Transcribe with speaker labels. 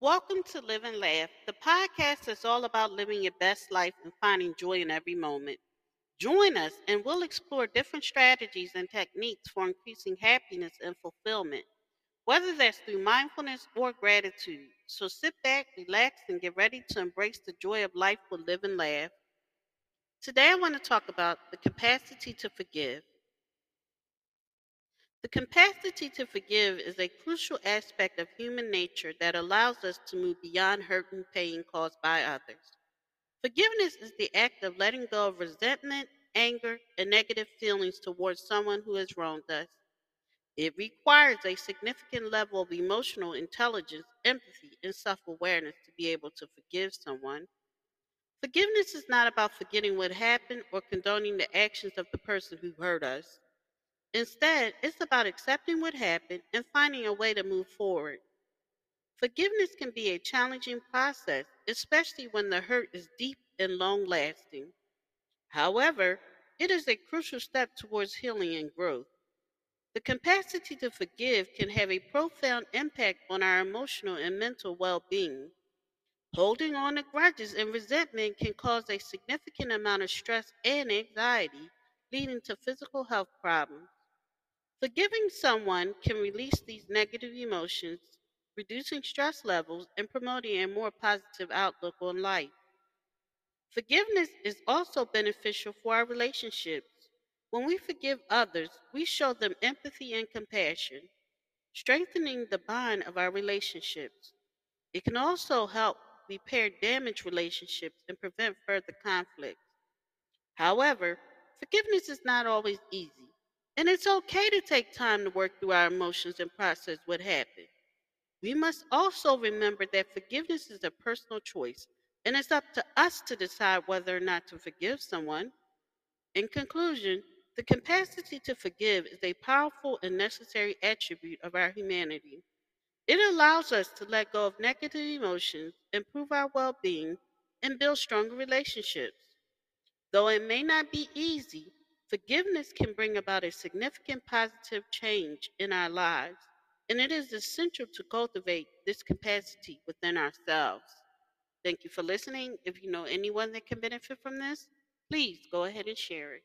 Speaker 1: Welcome to Live and Laugh. The podcast is all about living your best life and finding joy in every moment. Join us and we'll explore different strategies and techniques for increasing happiness and fulfillment, whether that's through mindfulness or gratitude. So sit back, relax, and get ready to embrace the joy of life with Live and Laugh. Today I want to talk about the capacity to forgive. The capacity to forgive is a crucial aspect of human nature that allows us to move beyond hurt and pain caused by others. Forgiveness is the act of letting go of resentment, anger, and negative feelings towards someone who has wronged us. It requires a significant level of emotional intelligence, empathy, and self awareness to be able to forgive someone. Forgiveness is not about forgetting what happened or condoning the actions of the person who hurt us. Instead, it's about accepting what happened and finding a way to move forward. Forgiveness can be a challenging process, especially when the hurt is deep and long lasting. However, it is a crucial step towards healing and growth. The capacity to forgive can have a profound impact on our emotional and mental well being. Holding on to grudges and resentment can cause a significant amount of stress and anxiety, leading to physical health problems. Forgiving someone can release these negative emotions, reducing stress levels and promoting a more positive outlook on life. Forgiveness is also beneficial for our relationships. When we forgive others, we show them empathy and compassion, strengthening the bond of our relationships. It can also help repair damaged relationships and prevent further conflict. However, forgiveness is not always easy. And it's okay to take time to work through our emotions and process what happened. We must also remember that forgiveness is a personal choice, and it's up to us to decide whether or not to forgive someone. In conclusion, the capacity to forgive is a powerful and necessary attribute of our humanity. It allows us to let go of negative emotions, improve our well being, and build stronger relationships. Though it may not be easy, Forgiveness can bring about a significant positive change in our lives, and it is essential to cultivate this capacity within ourselves. Thank you for listening. If you know anyone that can benefit from this, please go ahead and share it.